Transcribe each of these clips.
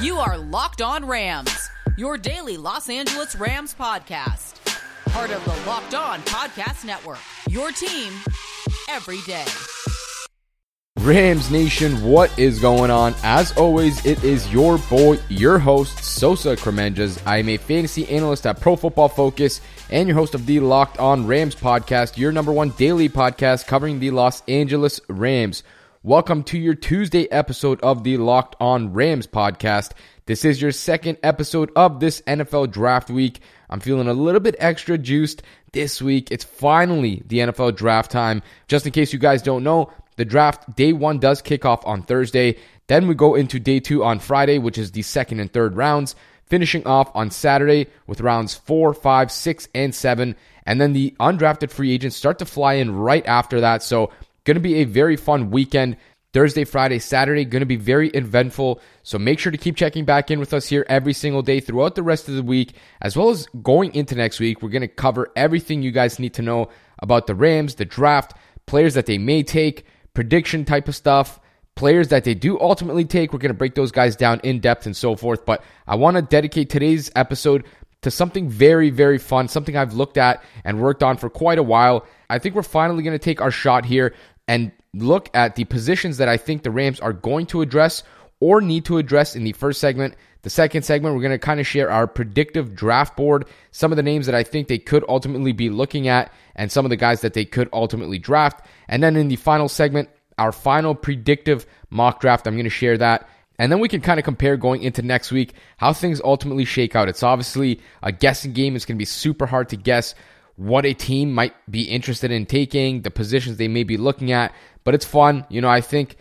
You are Locked On Rams, your daily Los Angeles Rams podcast. Part of the Locked On Podcast Network. Your team every day. Rams Nation, what is going on? As always, it is your boy, your host, Sosa Kremenjas. I am a fantasy analyst at Pro Football Focus and your host of the Locked On Rams podcast, your number one daily podcast covering the Los Angeles Rams. Welcome to your Tuesday episode of the Locked On Rams podcast. This is your second episode of this NFL draft week. I'm feeling a little bit extra juiced this week. It's finally the NFL draft time. Just in case you guys don't know, the draft day one does kick off on Thursday. Then we go into day two on Friday, which is the second and third rounds, finishing off on Saturday with rounds four, five, six, and seven. And then the undrafted free agents start to fly in right after that. So, going to be a very fun weekend. Thursday, Friday, Saturday, going to be very eventful. So make sure to keep checking back in with us here every single day throughout the rest of the week, as well as going into next week. We're going to cover everything you guys need to know about the Rams, the draft, players that they may take, prediction type of stuff, players that they do ultimately take. We're going to break those guys down in depth and so forth. But I want to dedicate today's episode to something very, very fun, something I've looked at and worked on for quite a while. I think we're finally going to take our shot here and look at the positions that I think the Rams are going to address or need to address in the first segment. The second segment, we're going to kind of share our predictive draft board, some of the names that I think they could ultimately be looking at, and some of the guys that they could ultimately draft. And then in the final segment, our final predictive mock draft, I'm going to share that. And then we can kind of compare going into next week how things ultimately shake out. It's obviously a guessing game. It's going to be super hard to guess what a team might be interested in taking, the positions they may be looking at, but it's fun. You know, I think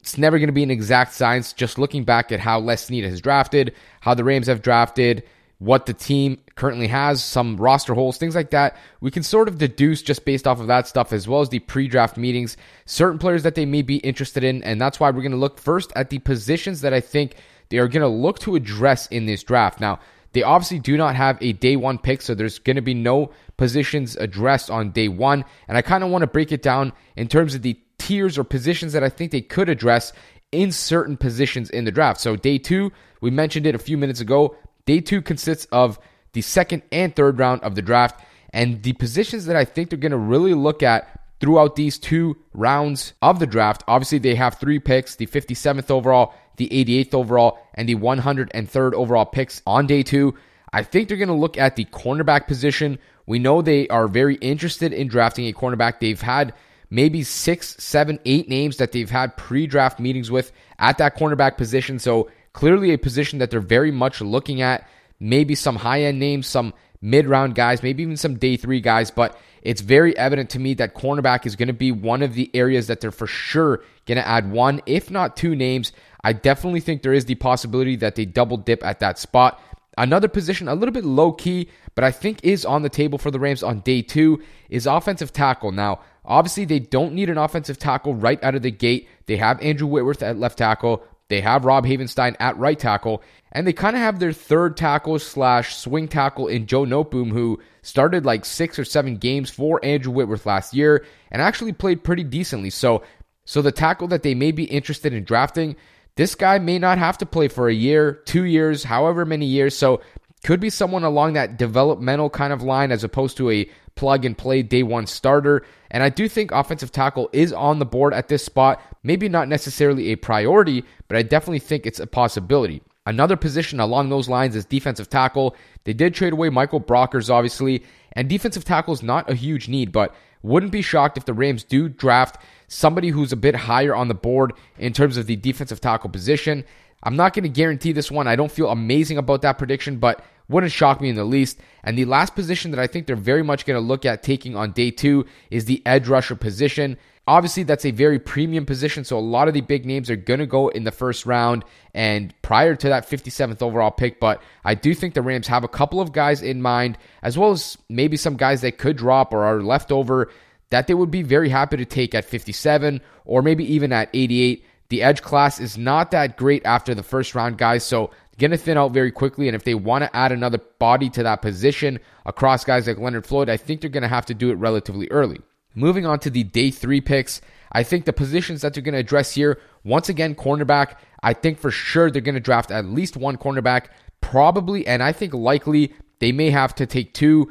it's never going to be an exact science. Just looking back at how Les Snead has drafted, how the Rams have drafted, what the team currently has, some roster holes, things like that. We can sort of deduce just based off of that stuff, as well as the pre draft meetings, certain players that they may be interested in. And that's why we're going to look first at the positions that I think they are going to look to address in this draft. Now, they obviously do not have a day one pick, so there's going to be no positions addressed on day one. And I kind of want to break it down in terms of the tiers or positions that I think they could address in certain positions in the draft. So, day two, we mentioned it a few minutes ago. Day two consists of the second and third round of the draft. And the positions that I think they're going to really look at throughout these two rounds of the draft, obviously, they have three picks the 57th overall, the 88th overall, and the 103rd overall picks on day two. I think they're going to look at the cornerback position. We know they are very interested in drafting a cornerback. They've had maybe six, seven, eight names that they've had pre draft meetings with at that cornerback position. So clearly a position that they're very much looking at. Maybe some high end names, some mid round guys, maybe even some day three guys. But it's very evident to me that cornerback is going to be one of the areas that they're for sure going to add one, if not two names. I definitely think there is the possibility that they double dip at that spot. Another position, a little bit low key, but I think is on the table for the Rams on day two, is offensive tackle. Now, Obviously, they don't need an offensive tackle right out of the gate. They have Andrew Whitworth at left tackle. They have Rob Havenstein at right tackle. And they kind of have their third tackle slash swing tackle in Joe Noteboom, who started like six or seven games for Andrew Whitworth last year and actually played pretty decently. So, so the tackle that they may be interested in drafting, this guy may not have to play for a year, two years, however many years. So could be someone along that developmental kind of line as opposed to a plug and play day one starter. And I do think offensive tackle is on the board at this spot. Maybe not necessarily a priority, but I definitely think it's a possibility. Another position along those lines is defensive tackle. They did trade away Michael Brockers, obviously, and defensive tackle is not a huge need, but wouldn't be shocked if the Rams do draft somebody who's a bit higher on the board in terms of the defensive tackle position. I'm not going to guarantee this one. I don't feel amazing about that prediction, but wouldn't shock me in the least. And the last position that I think they're very much going to look at taking on day two is the edge rusher position. Obviously, that's a very premium position, so a lot of the big names are going to go in the first round and prior to that 57th overall pick. But I do think the Rams have a couple of guys in mind, as well as maybe some guys that could drop or are left over that they would be very happy to take at 57 or maybe even at 88. The edge class is not that great after the first round, guys. So going to thin out very quickly. And if they want to add another body to that position across guys like Leonard Floyd, I think they're going to have to do it relatively early. Moving on to the day three picks, I think the positions that they're going to address here, once again, cornerback. I think for sure they're going to draft at least one cornerback, probably, and I think likely they may have to take two.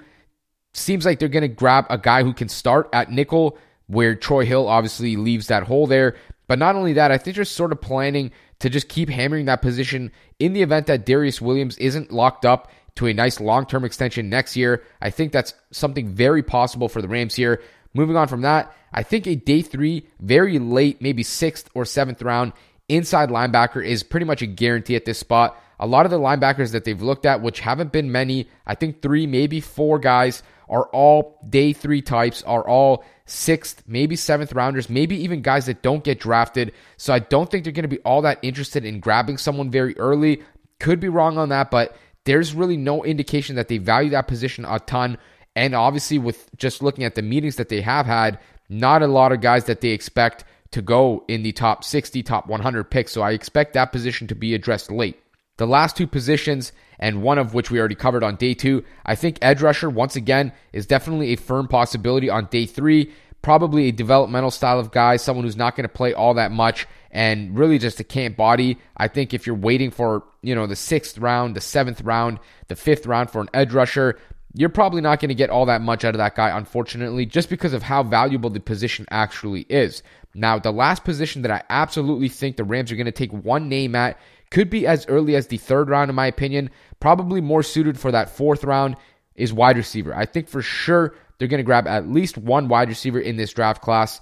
Seems like they're going to grab a guy who can start at nickel, where Troy Hill obviously leaves that hole there. But not only that, I think they're sort of planning to just keep hammering that position in the event that Darious Williams isn't locked up to a nice long term extension next year. I think that's something very possible for the Rams here. Moving on from that, I think a day three, very late, maybe sixth or seventh round inside linebacker is pretty much a guarantee at this spot. A lot of the linebackers that they've looked at, which haven't been many, I think three, maybe four guys, are all day three types, are all sixth, maybe seventh rounders, maybe even guys that don't get drafted. So I don't think they're going to be all that interested in grabbing someone very early. Could be wrong on that, but there's really no indication that they value that position a ton. And obviously, with just looking at the meetings that they have had, not a lot of guys that they expect to go in the top 60, top 100 picks. So I expect that position to be addressed late. The last two positions, and one of which we already covered on day two, I think edge rusher, once again, is definitely a firm possibility on day three. Probably a developmental style of guy, someone who's not going to play all that much and really just a camp body. I think if you're waiting for, you know, the sixth round, the seventh round, the fifth round for an edge rusher, you're probably not going to get all that much out of that guy, unfortunately, just because of how valuable the position actually is. Now, the last position that I absolutely think the Rams are going to take one name at could be as early as the third round, in my opinion. Probably more suited for that fourth round is wide receiver. I think for sure they're going to grab at least one wide receiver in this draft class.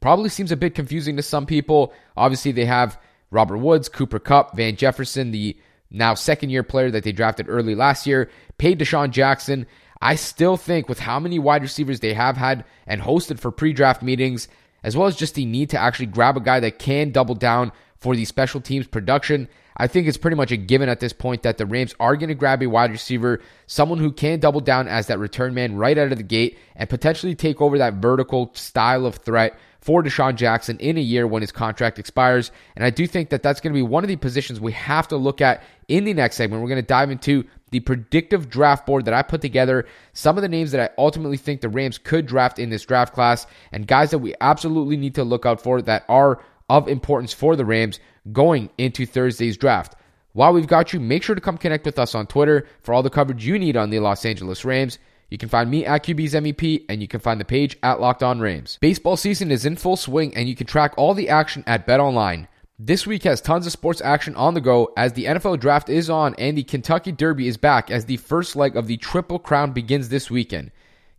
Probably seems a bit confusing to some people. Obviously, they have Robert Woods, Cooper Kupp, Van Jefferson, the now second year player that they drafted early last year, paid DeSean Jackson. I still think with how many wide receivers they have had and hosted for pre draft meetings, as well as just the need to actually grab a guy that can double down for the special teams production, I think it's pretty much a given at this point that the Rams are going to grab a wide receiver, someone who can double down as that return man right out of the gate and potentially take over that vertical style of threat for DeSean Jackson in a year when his contract expires. And I do think that that's going to be one of the positions we have to look at in the next segment. We're going to dive into the predictive draft board that I put together, some of the names that I ultimately think the Rams could draft in this draft class, and guys that we absolutely need to look out for that are of importance for the Rams going into Thursday's draft. While we've got you, make sure to come connect with us on Twitter for all the coverage you need on the Los Angeles Rams. You can find me at QB's MVP, and you can find the page at Locked On Rams. Baseball season is in full swing, and you can track all the action at Bet Online. This week has tons of sports action on the go as the NFL draft is on, and the Kentucky Derby is back as the first leg of the Triple Crown begins this weekend.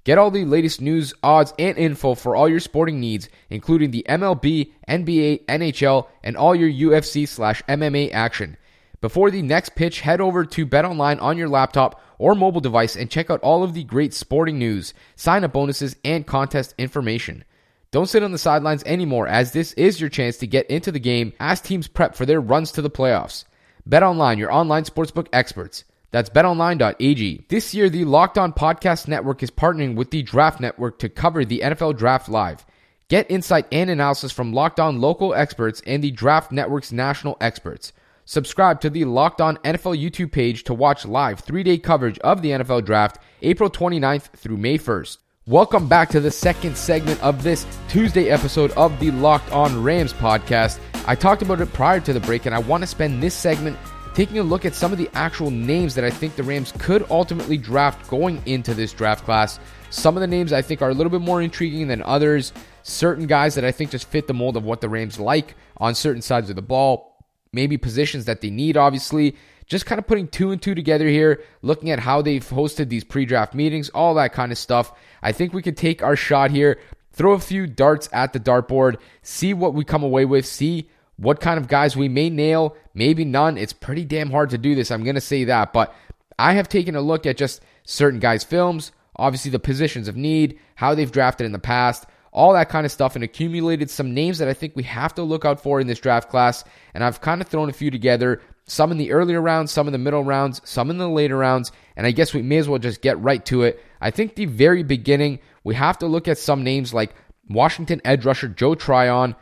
Get all the latest news, odds, and info for all your sporting needs, including the MLB, NBA, NHL, and all your UFC slash MMA action. Before the next pitch, head over to BetOnline on your laptop or mobile device and check out all of the great sporting news, sign up bonuses, and contest information. Don't sit on the sidelines anymore, as this is your chance to get into the game as teams prep for their runs to the playoffs. BetOnline, your online sportsbook experts. That's betonline.ag. This year, the Locked On Podcast Network is partnering with the Draft Network to cover the NFL Draft Live. Get insight and analysis from Locked On local experts and the Draft Network's national experts. Subscribe to the Locked On NFL YouTube page to watch live three day coverage of the NFL Draft April 29th through May 1st. Welcome back to the second segment of this Tuesday episode of the Locked On Rams podcast. I talked about it prior to the break, and I want to spend this segment taking a look at some of the actual names that I think the Rams could ultimately draft going into this draft class. Some of the names I think are a little bit more intriguing than others. Certain guys that I think just fit the mold of what the Rams like on certain sides of the ball maybe positions that they need, obviously. Just kind of putting two and two together here, looking at how they've hosted these pre draft meetings, all that kind of stuff. I think we could take our shot here, throw a few darts at the dartboard, see what we come away with, see what kind of guys we may nail, maybe none. It's pretty damn hard to do this, I'm going to say that. But I have taken a look at just certain guys' films, obviously the positions of need, how they've drafted in the past, all that kind of stuff, and accumulated some names that I think we have to look out for in this draft class. And I've kind of thrown a few together, some in the earlier rounds, some in the middle rounds, some in the later rounds. And I guess we may as well just get right to it. I think the very beginning, we have to look at some names like Washington edge rusher Joe Tryon,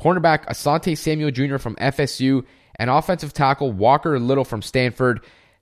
cornerback Asante Samuel Jr. from FSU, and offensive tackle Walker Little from Stanford.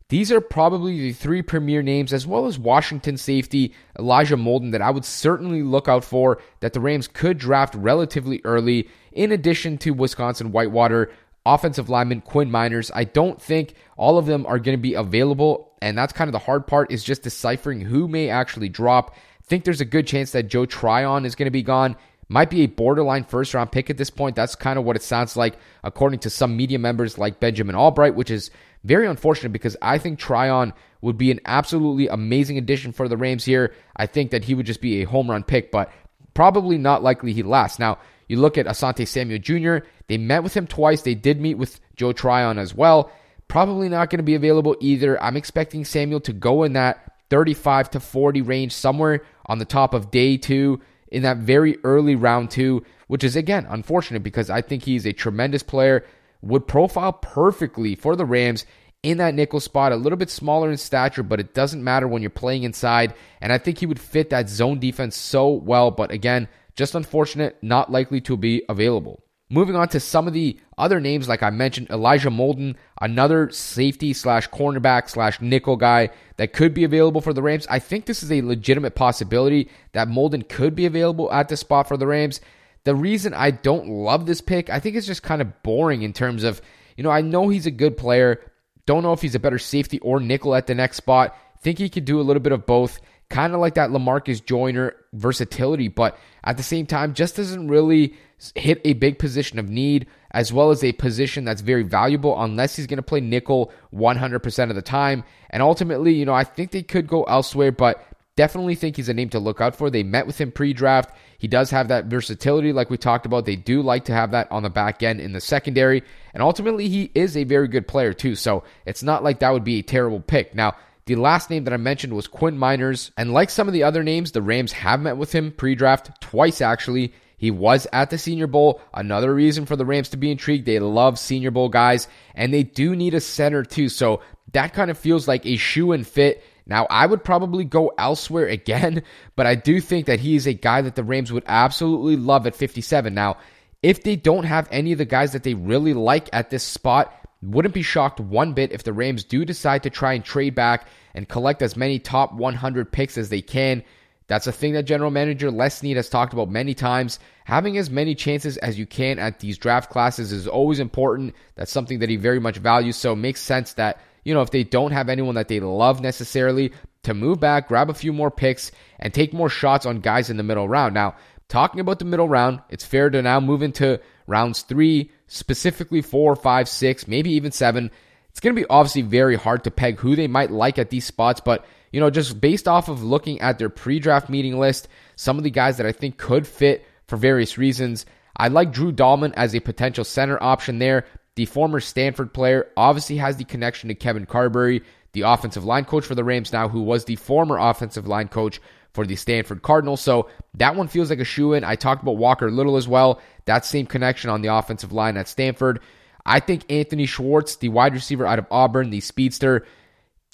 These are probably the three premier names, as well as Washington safety Elijah Molden, that I would certainly look out for that the Rams could draft relatively early, in addition to Wisconsin Whitewater offensive lineman Quinn Meinerz. I don't think all of them are going to be available, and that's kind of the hard part is just deciphering who may actually drop. I think there's a good chance that Joe Tryon is going to be gone. Might be a borderline first round pick at this point. That's kind of what it sounds like, according to some media members like Benjamin Allbright, which is very unfortunate because I think Tryon would be an absolutely amazing addition for the Rams here. I think that he would just be a home run pick, but probably not likely he lasts. Now, you look at Asante Samuel Jr., they met with him twice. They did meet with Joe Tryon as well. Probably not going to be available either. I'm expecting Samuel to go in that 35 to 40 range somewhere on the top of day two in that very early round two, which is again unfortunate because I think he's a tremendous player would profile perfectly for the Rams in that nickel spot, a little bit smaller in stature, but it doesn't matter when you're playing inside. And I think he would fit that zone defense so well. But again, just unfortunate, not likely to be available. Moving on to some of the other names, like I mentioned, Elijah Molden, another safety slash cornerback slash nickel guy that could be available for the Rams. I think this is a legitimate possibility that Molden could be available at the spot for the Rams. The reason I don't love this pick, I think it's just kind of boring in terms of, you know, I know he's a good player. Don't know if he's a better safety or nickel at the next spot. Think he could do a little bit of both. Kind of like that Lamarcus Joyner versatility, but at the same time, just doesn't really hit a big position of need as well as a position that's very valuable unless he's going to play nickel 100% of the time. And ultimately, you know, I think they could go elsewhere, but definitely think he's a name to look out for. They met with him pre draft. He does have that versatility, like we talked about. They do like to have that on the back end in the secondary. And ultimately, he is a very good player, too. So it's not like that would be a terrible pick. Now, the last name that I mentioned was Quinn Meinerz, And like some of the other names, the Rams have met with him pre draft twice, actually. He was at the Senior Bowl. Another reason for the Rams to be intrigued. They love Senior Bowl guys, and they do need a center too. So that kind of feels like a shoe and fit. Now, I would probably go elsewhere again, but I do think that he is a guy that the Rams would absolutely love at 57. Now, if they don't have any of the guys that they really like at this spot, wouldn't be shocked one bit if the Rams do decide to try and trade back and collect as many top 100 picks as they can. That's a thing that general manager Les Snead has talked about many times. Having as many chances as you can at these draft classes is always important. That's something that he very much values. So it makes sense that you know, if they don't have anyone that they love necessarily, to move back, grab a few more picks, and take more shots on guys in the middle round. Now, talking about the middle round, it's fair to now move into rounds three, specifically four, five, six, maybe even seven. It's going to be obviously very hard to peg who they might like at these spots, but you know, just based off of looking at their pre-draft meeting list, some of the guys that I think could fit for various reasons. I like Drew Dalman as a potential center option there. The former Stanford player obviously has the connection to Kevin Carberry, the offensive line coach for the Rams now, who was the former offensive line coach for the Stanford Cardinals. So that one feels like a shoe in. I talked about Walker Little as well. That same connection on the offensive line at Stanford. I think Anthony Schwartz, the wide receiver out of Auburn, the speedster,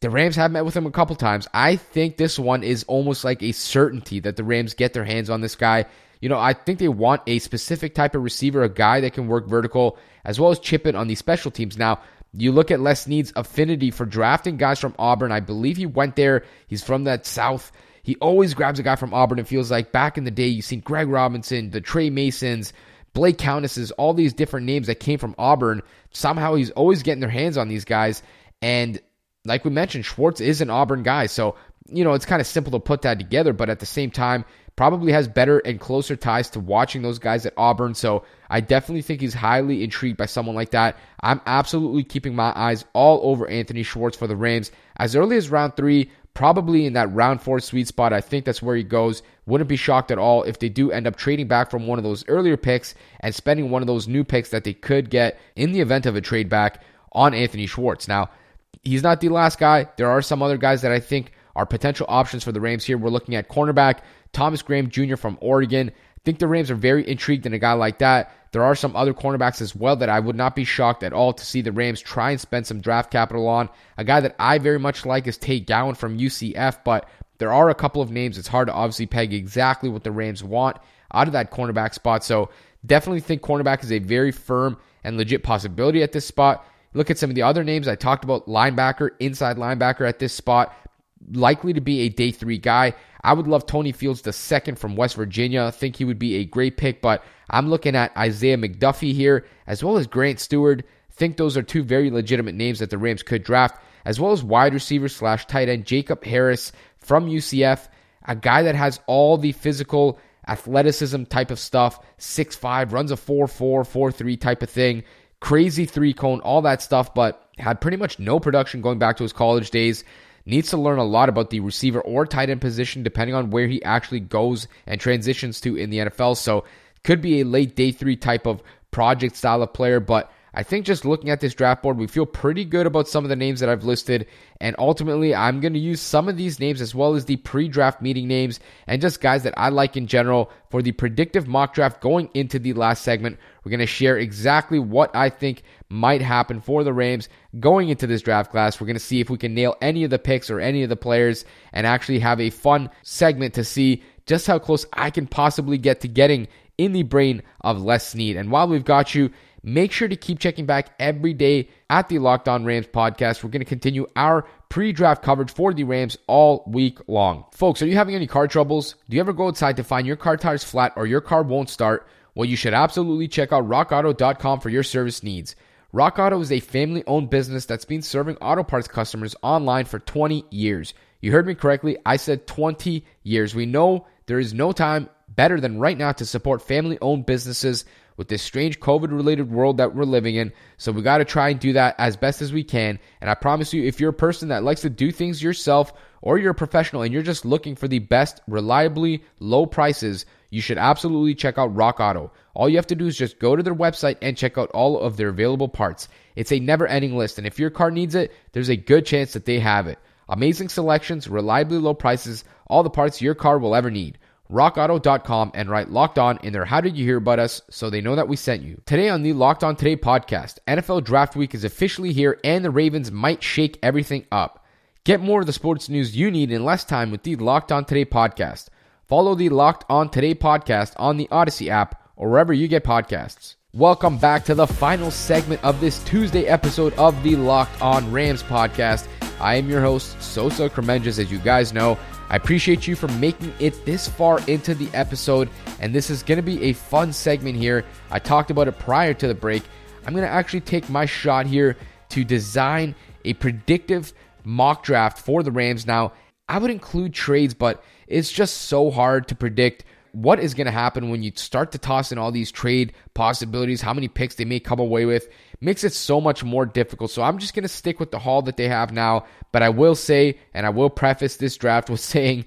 the Rams have met with him a couple times. I think this one is almost like a certainty that the Rams get their hands on this guy. You know, I think they want a specific type of receiver, a guy that can work vertical, as well as chip it on these special teams. Now, you look at Les Snead's affinity for drafting guys from Auburn. I believe he went there. He's from that South. He always grabs a guy from Auburn. It feels like back in the day, you've seen Greg Robinson, the Tre Masons, Blake Countesses, all these different names that came from Auburn. Somehow he's always getting their hands on these guys. And like we mentioned, Schwartz is an Auburn guy. So, you know, it's kind of simple to put that together. But at the same time, probably has better and closer ties to watching those guys at Auburn. So I definitely think he's highly intrigued by someone like that. I'm absolutely keeping my eyes all over Anthony Schwartz for the Rams as early as round three. Probably in that round four sweet spot. I think that's where he goes. Wouldn't be shocked at all if they do end up trading back from one of those earlier picks and spending one of those new picks that they could get in the event of a trade back on Anthony Schwartz. Now, he's not the last guy. There are some other guys that I think are potential options for the Rams here. We're looking at cornerback Thomas Graham Jr. from Oregon. I think the Rams are very intrigued in a guy like that. There are some other cornerbacks as well that I would not be shocked at all to see the Rams try and spend some draft capital on. A guy that I very much like is Tay Gowan from UCF, but there are a couple of names. It's hard to obviously peg exactly what the Rams want out of that cornerback spot. So definitely think cornerback is a very firm and legit possibility at this spot. Look at some of the other names I talked about linebacker, inside linebacker at this spot, likely to be a day three guy. I would love Tony Fields the second from West Virginia. I think he would be a great pick, but I'm looking at Isaiah McDuffie here as well as Grant Stuard. Think those are two very legitimate names that the Rams could draft, as well as wide receiver slash tight end Jacob Harris from UCF, a guy that has all the physical athleticism type of stuff, 6'5, runs a 4'4, 4'3 type of thing, crazy three cone, all that stuff, but had pretty much no production going back to his college days. Needs to learn a lot about the receiver or tight end position depending on where he actually goes and transitions to in the NFL. So, could be a late day three type of project style of player, but I think just looking at this draft board, we feel pretty good about some of the names that I've listed. And ultimately, I'm going to use some of these names as well as the pre draft meeting names and just guys that I like in general for the predictive mock draft going into the last segment. We're going to share exactly what I think might happen for the Rams going into this draft class. We're going to see if we can nail any of the picks or any of the players and actually have a fun segment to see just how close I can possibly get to getting in the brain of Les Snead. And while we've got you, Make sure to keep checking back every day at the Locked On Rams podcast. We're going to continue our pre draft coverage for the Rams all week long. Folks, are you having any car troubles? Do you ever go outside to find your car tires flat or your car won't start? Well, you should absolutely check out rockauto.com for your service needs. Rock Auto is a family owned business that's been serving auto parts customers online for 20 years. You heard me correctly. I said 20 years. We know there is no time better than right now to support family owned businesses with this strange COVID related world that we're living in. So we got to try and do that as best as we can. And I promise you, if you're a person that likes to do things yourself or you're a professional and you're just looking for the best, reliably low prices, you should absolutely check out Rock Auto. All you have to do is just go to their website and check out all of their available parts. It's a never ending list. And if your car needs it, there's a good chance that they have it. Amazing selections, reliably low prices, all the parts your car will ever need rockauto.com and write locked on in their how did you hear about us so they know that we sent you. Today on the Locked On Today podcast, NFL Draft Week is officially here and the Ravens might shake everything up. Get more of the sports news you need in less time with the Locked On Today podcast. Follow the Locked On Today podcast on the Odyssey app or wherever you get podcasts. Welcome back to the final segment of this Tuesday episode of the Locked On Rams podcast. I am your host, Sosa Kremenjas, as you guys know. I appreciate you for making it this far into the episode, and this is going to be a fun segment here. I talked about it prior to the break. I'm going to actually take my shot here to design a predictive mock draft for the Rams. Now, I would include trades, but it's just so hard to predict what is going to happen when you start to toss in all these trade possibilities, how many picks they may come away with, makes it so much more difficult. So I'm just going to stick with the haul that they have now. But I will say, and I will preface this draft with saying,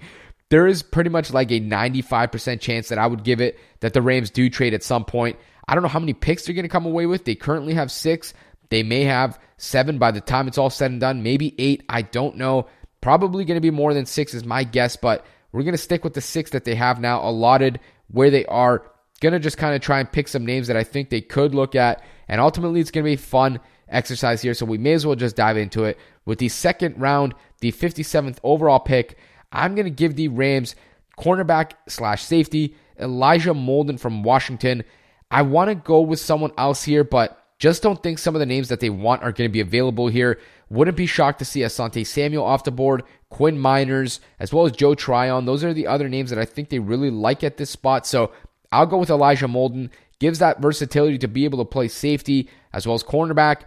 there is pretty much like a 95% chance that I would give it that the Rams do trade at some point. I don't know how many picks they're going to come away with. They currently have six. They may have seven by the time it's all said and done, maybe eight. I don't know. Probably going to be more than six, is my guess, but we're going to stick with the six that they have now allotted where they are. Going to just kind of try and pick some names that I think they could look at. And ultimately, it's going to be fun exercise here. So we may as well just dive into it. With the second round, the 57th overall pick, I'm going to give the Rams cornerback slash safety Elijah Molden from Washington. I want to go with someone else here, but just don't think some of the names that they want are going to be available here. Wouldn't be shocked to see Asante Samuel off the board, Quinn Meinerz, as well as Joe Tryon. Those are the other names that I think they really like at this spot. So I'll go with Elijah Molden. Gives that versatility to be able to play safety as well as cornerback.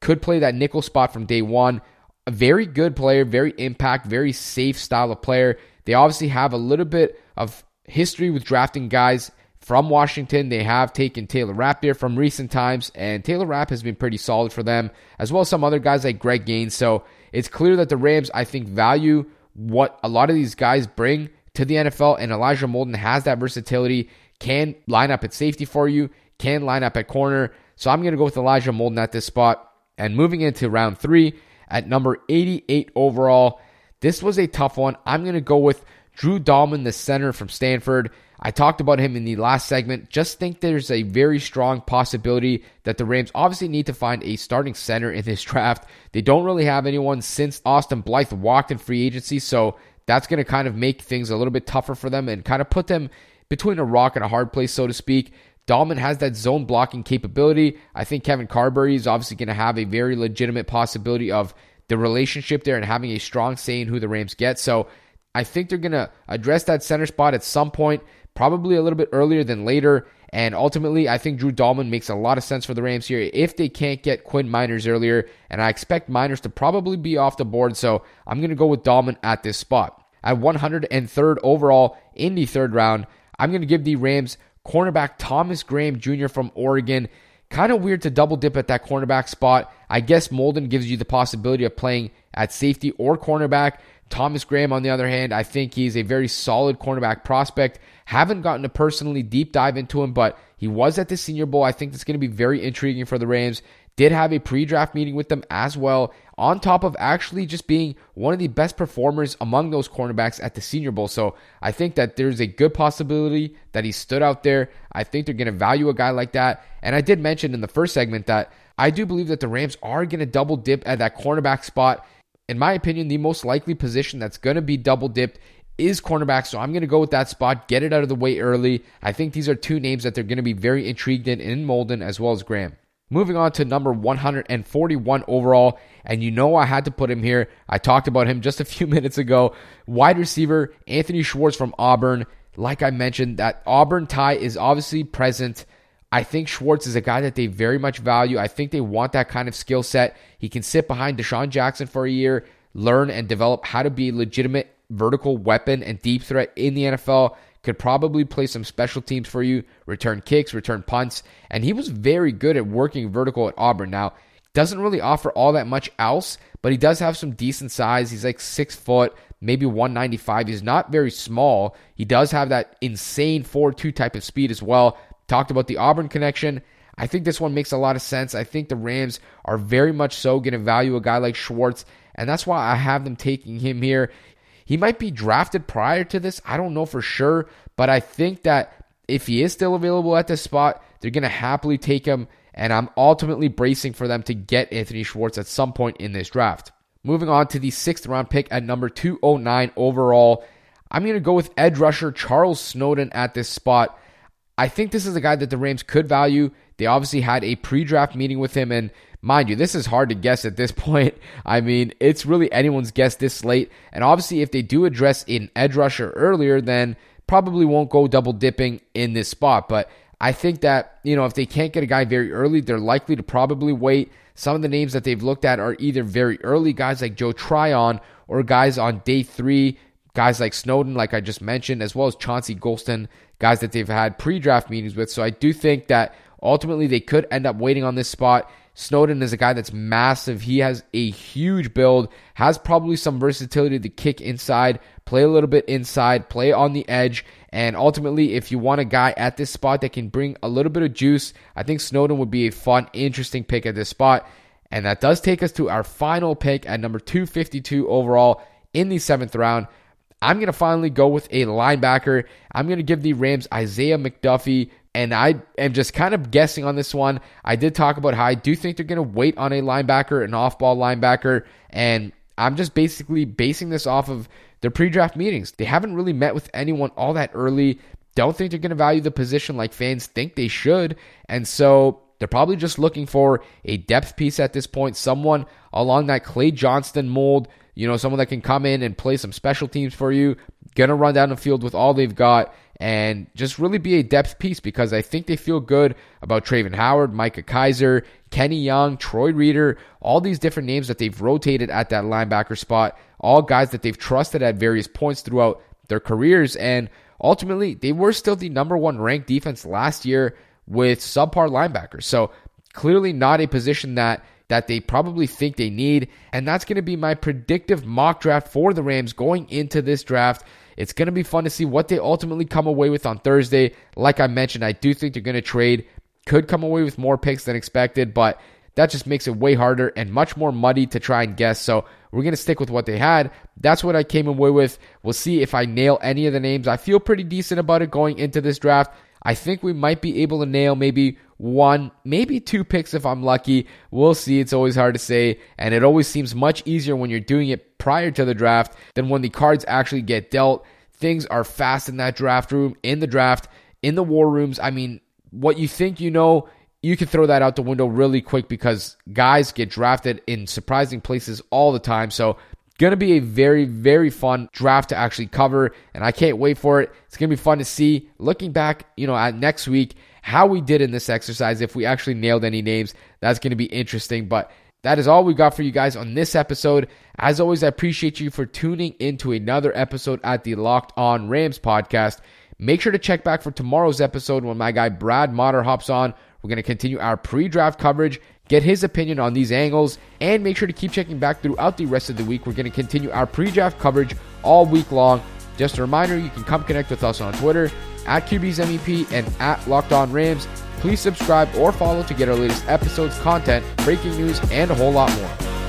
Could play that nickel spot from day one. A very good player, very impact, very safe style of player. They obviously have a little bit of history with drafting guys from Washington. They have taken Taylor Rapp here from recent times, and Taylor Rapp has been pretty solid for them, as well as some other guys like Greg Gaines. So it's clear that the Rams, I think, value what a lot of these guys bring to the NFL, and Elijah Molden has that versatility, can line up at safety for you, can line up at corner. So I'm going to go with Elijah Molden at this spot. And moving into round three at number 88 overall, this was a tough one. I'm going to go with Drew Dalman, the center from Stanford. I talked about him in the last segment. Just think there's a very strong possibility that the Rams obviously need to find a starting center in this draft. They don't really have anyone since Austin Blythe walked in free agency, so that's going to kind of make things a little bit tougher for them and kind of put them between a rock and a hard place, so to speak. Dalman has that zone blocking capability. I think Kevin Carberry is obviously going to have a very legitimate possibility of the relationship there and having a strong say in who the Rams get. So I think they're going to address that center spot at some point, probably a little bit earlier than later. And ultimately, I think Drew Dalman makes a lot of sense for the Rams here if they can't get Quinn Meinerz earlier. And I expect Meinerz to probably be off the board. So I'm going to go with Dalman at this spot. At 103rd overall in the third round, I'm going to give the Rams cornerback Thomas Graham Jr. from Oregon. Kind of weird to double dip at that cornerback spot. I guess Molden gives you the possibility of playing at safety or cornerback. Thomas Graham, on the other hand, I think he's a very solid cornerback prospect. Haven't gotten to personally deep dive into him, but he was at the Senior Bowl. I think that's going to be very intriguing for the Rams. Did have a pre draft meeting with them as well, on top of actually just being one of the best performers among those cornerbacks at the Senior Bowl. So I think that there's a good possibility that he stood out there. I think they're going to value a guy like that. And I did mention in the first segment that I do believe that the Rams are going to double dip at that cornerback spot in my opinion, the most likely position that's going to be double dipped is cornerback. So I'm going to go with that spot, get it out of the way early. I think these are two names that they're going to be very intrigued in in Molden as well as Graham. Moving on to number 141 overall, and you know I had to put him here. I talked about him just a few minutes ago. Wide receiver Anthony Schwartz from Auburn. Like I mentioned, that Auburn tie is obviously present. I think Schwartz is a guy that they very much value. I think they want that kind of skill set. He can sit behind DeSean Jackson for a year, learn and develop how to be legitimate vertical weapon and deep threat in the NFL. Could probably play some special teams for you, return kicks, return punts. And he was very good at working vertical at Auburn. Now, doesn't really offer all that much else, but he does have some decent size. He's like six foot, maybe 195. He's not very small. He does have that insane 4 2 type of speed as well. Talked about the Auburn connection. I think this one makes a lot of sense. I think the Rams are very much so going to value a guy like Schwartz, and that's why I have them taking him here. He might be drafted prior to this. I don't know for sure, but I think that if he is still available at this spot, they're going to happily take him, and I'm ultimately bracing for them to get Anthony Schwartz at some point in this draft. Moving on to the sixth round pick at number 209 overall, I'm going to go with edge rusher Charles Snowden at this spot. I think this is a guy that the Rams could value. They obviously had a pre draft meeting with him. And mind you, this is hard to guess at this point. I mean, it's really anyone's guess this late. And obviously, if they do address an edge rusher earlier, then probably won't go double dipping in this spot. But I think that, you know, if they can't get a guy very early, they're likely to probably wait. Some of the names that they've looked at are either very early guys like Joe Tryon or guys on day three, guys like Snowden, like I just mentioned, as well as Chauncey Golston, guys that they've had pre draft meetings with. So I do think that ultimately they could end up waiting on this spot. Snowden is a guy that's massive. He has a huge build, has probably some versatility to kick inside, play a little bit inside, play on the edge. And ultimately, if you want a guy at this spot that can bring a little bit of juice, I think Snowden would be a fun, interesting pick at this spot. And that does take us to our final pick at number 252 overall in the seventh round. I'm going to finally go with a linebacker. I'm going to give the Rams Isaiah McDuffie. And I am just kind of guessing on this one. I did talk about how I do think they're going to wait on a linebacker, an off ball linebacker. And I'm just basically basing this off of their pre draft meetings. They haven't really met with anyone all that early. Don't think they're going to value the position like fans think they should. And so they're probably just looking for a depth piece at this point, someone along that Clay Johnston mold you know, someone that can come in and play some special teams for you, gonna run down the field with all they've got, and just really be a depth piece because I think they feel good about Travin Howard, Micah Kiser, Kenny Young, Troy Reeder, all these different names that they've rotated at that linebacker spot, all guys that they've trusted at various points throughout their careers, and ultimately they were still the number one ranked defense last year with subpar linebackers. So clearly not a position that that they probably think they need. And that's going to be my predictive mock draft for the Rams going into this draft. It's going to be fun to see what they ultimately come away with on Thursday. Like I mentioned, I do think they're going to trade. Could come away with more picks than expected, but that just makes it way harder and much more muddy to try and guess. So we're going to stick with what they had. That's what I came away with. We'll see if I nail any of the names. I feel pretty decent about it going into this draft. I think we might be able to nail maybe one, maybe two picks if I'm lucky. We'll see. It's always hard to say. And it always seems much easier when you're doing it prior to the draft than when the cards actually get dealt. Things are fast in that draft room, in the draft, in the war rooms. I mean, what you think you know, you can throw that out the window really quick because guys get drafted in surprising places all the time. So, going to be a very, very fun draft to actually cover, and I can't wait for it. It's going to be fun to see. Looking back, you know, at next week, how we did in this exercise, if we actually nailed any names, that's going to be interesting. But that is all we got for you guys on this episode. As always, I appreciate you for tuning into another episode at the Locked On Rams podcast. Make sure to check back for tomorrow's episode when my guy Brad Motter hops on. We're going to continue our pre draft coverage, get his opinion on these angles, and make sure to keep checking back throughout the rest of the week. We're going to continue our pre draft coverage all week long. Just a reminder you can come connect with us on Twitter at QB's MVP and at Locked On Rams. Please subscribe or follow to get our latest episodes, content, breaking news, and a whole lot more.